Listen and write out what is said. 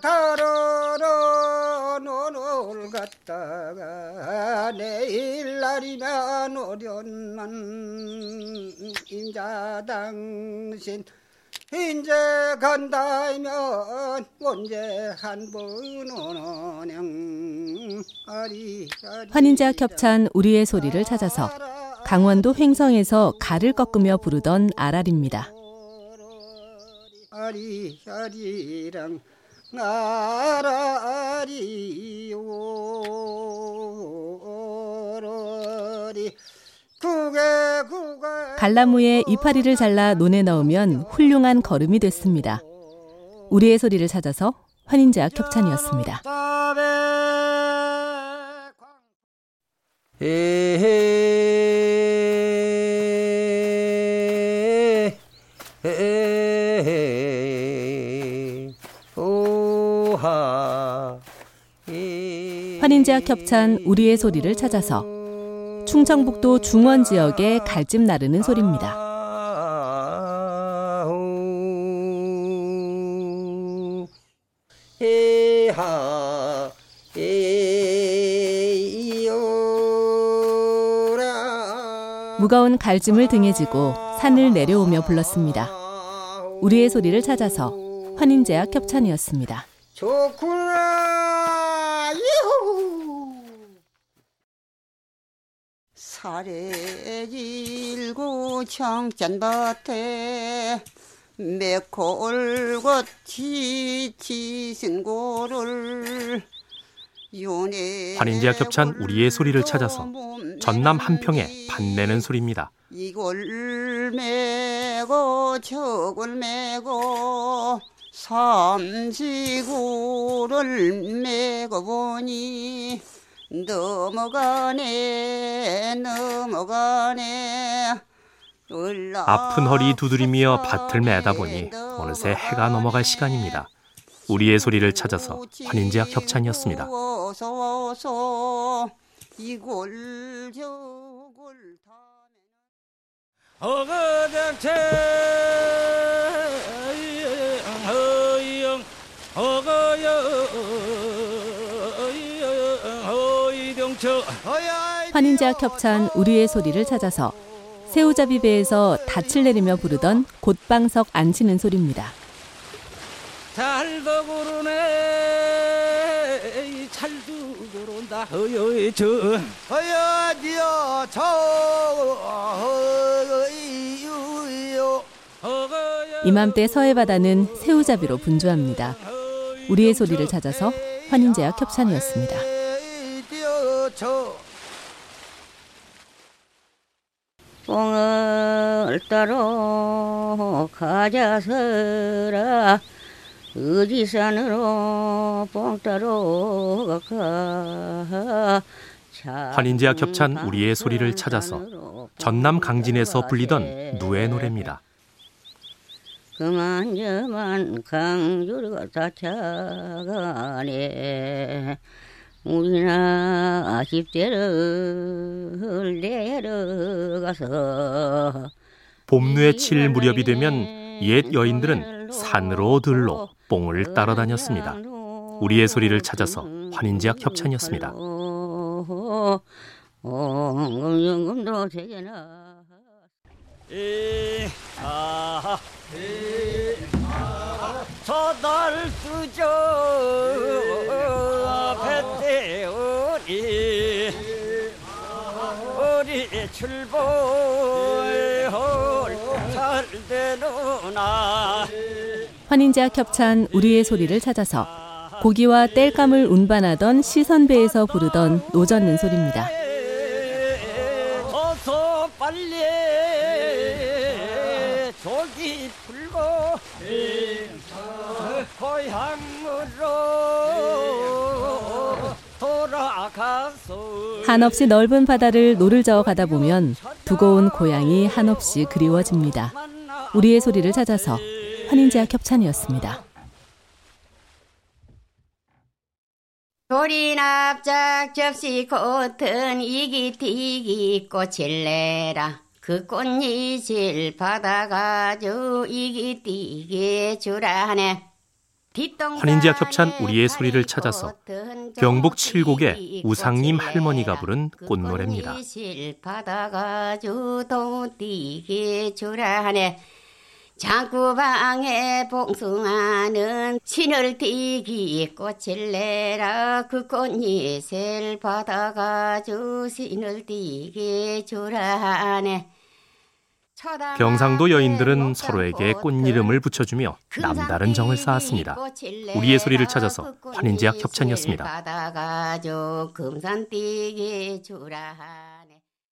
달아러 노를 갔다가 내일 날이면 오련만 인자 당신 인제 간다면 언제 한번 오노냥 환인자 겹찬 우리의 소리를 찾아서 강원도 횡성에서 가를 꺾으며 부르던 아랄입니다. 아리 아리랑 갈나무에 이파리를 잘라 논에 넣으면 훌륭한 걸음이 됐습니다. 우리의 소리를 찾아서 환인자 겹찬이었습니다. 환인자 겹찬 우리의 소리를 찾아서 충청북도 중원 지역의 갈집 나르는 소리입니다. 무거운 갈짐을 등에 지고 산을 내려오며 불렀습니다. 우리의 소리를 찾아서 환인제약 협찬이었습니다. 좋구 사례질고 청짠밭에 매콜꽃이 지신 고를 환인제약 협찬 우리의 소리를 찾아서 전남 한평에 반내는 소리입니다. 이골 메고 저골 메고 삼지구를 메고 보니 넘어가네 아픈 허리 두드리며 밭을 매다 보니 어느새 해가 넘어갈 시간입니다. 우리의 소리를 찾아서 환인제약 협찬이었습니다. 어거장채 환인제약 협찬 우리의 소리를 찾아서 새우잡이 배에서 닻을 내리며 부르던 곧방석 앉히는 소리입니다. 잘도 고르네 잘도 고른다 허여의 저 허여지여 저 허여이유요 이맘때 서해 바다는 새우잡이로 분주합니다. 우리의 소리를 찾아서 환인제약 협찬이었습니다. 뽕을 따러 가자서라. 어디산으로 뽕 따러 가. 환인제약 협찬 우리의 소리를 찾아서 전남 강진에서 불리던 누의 노래입니다. 그만 저만 강주가 다쳐가네 우리나 아십대를 내려가서 봄누에 칠 무렵이 되면 옛 여인들은 산으로 들로 뽕을 따라다녔습니다. 우리의 소리를 찾아서 환인제약 협찬이었습니다. 아하 저달 수저 환인제약 협찬 우리의 소리를 찾아서 고기와 땔감을 운반하던 시선배에서 부르던 노젓는 소리입니다. 고향으로 한없이 넓은 바다를 노를 저어 가다 보면 두고 온 고향이 한없이 그리워집니다. 우리의 소리를 찾아서 환인제약 협찬이었습니다. 도리납작 접시 코튼 이기티기 꽃을 내라 그 꽃잎을 받아가지고 이기티게 주라 하네 환인제약 협찬 우리의 소리를 찾아서 경북 칠곡의 우상님 할머니가 부른 꽃노래입니다. 장구방에 봉숭아는 신을 띠기 꽃을 내라 그 꽃잎을 받아가지고 신을 띠게 주라 하네 경상도 여인들은 서로에게 꽃 이름을 붙여주며 남다른 정을 쌓았습니다. 우리의 소리를 찾아서 환인제약 협찬이었습니다.